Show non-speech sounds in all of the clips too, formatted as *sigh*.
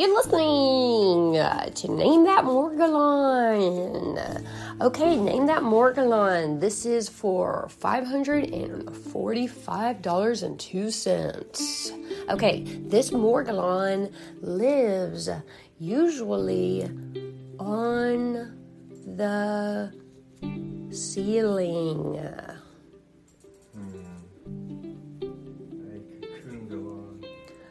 you're listening to Name That Morgulon. Okay, Name That Morgulon. This is for $545.02. Okay, this Morgulon lives usually on the ceiling. Hmm.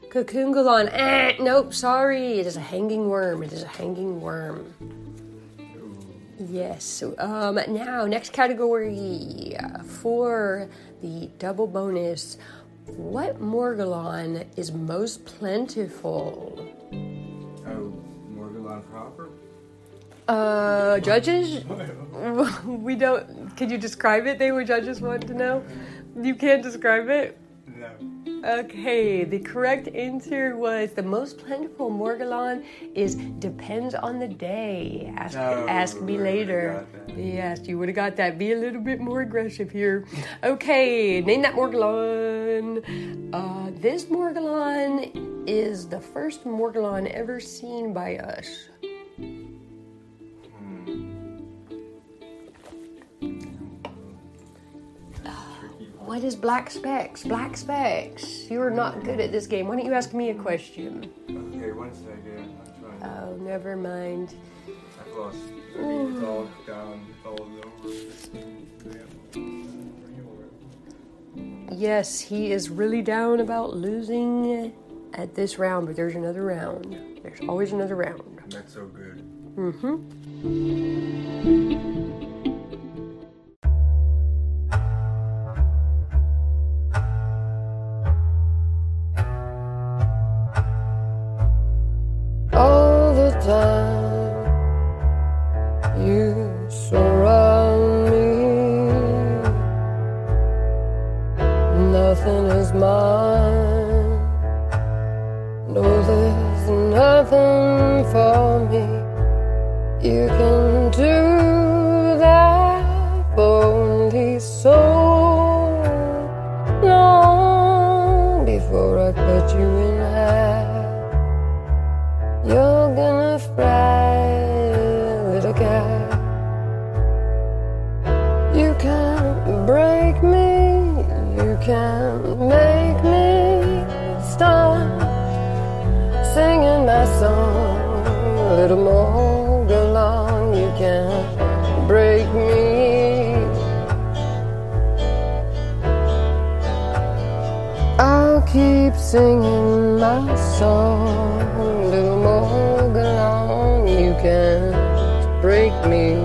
Cocoongalon. Eh, nope, sorry. It is a hanging worm. It is a hanging worm. Yes. Um, now, next category for the double bonus. What Morgulon is most plentiful? Oh, Morgulon proper? Uh, judges? *laughs* we don't. Can you describe it? They were judges want to know. You can't describe it? No. Okay, the correct answer was the most plentiful Morgulon is depends on the day. Ask, Oh, ask me later. Yes, you would have got that. Be a little bit more aggressive here. Okay, name that Morgulon. Uh, this Morgulon is the first Morgulon ever seen by us. What is black specks? Black specks. You're not good at this game. Why don't you ask me a question? Okay, one second. I'm trying. Oh, never mind. I've lost. I mean, it's all down. It's all over. Yes, he is really down about losing at this round, but there's another round. There's always another round. That's so good. Mm-hmm. No, there's nothing for me. You can do that only so long before I cut you in half. You're gonna fry, little cat. You can't break me, you can't make A little long, you can't break me. I'll keep singing my song. A little more, go on. You can't break me.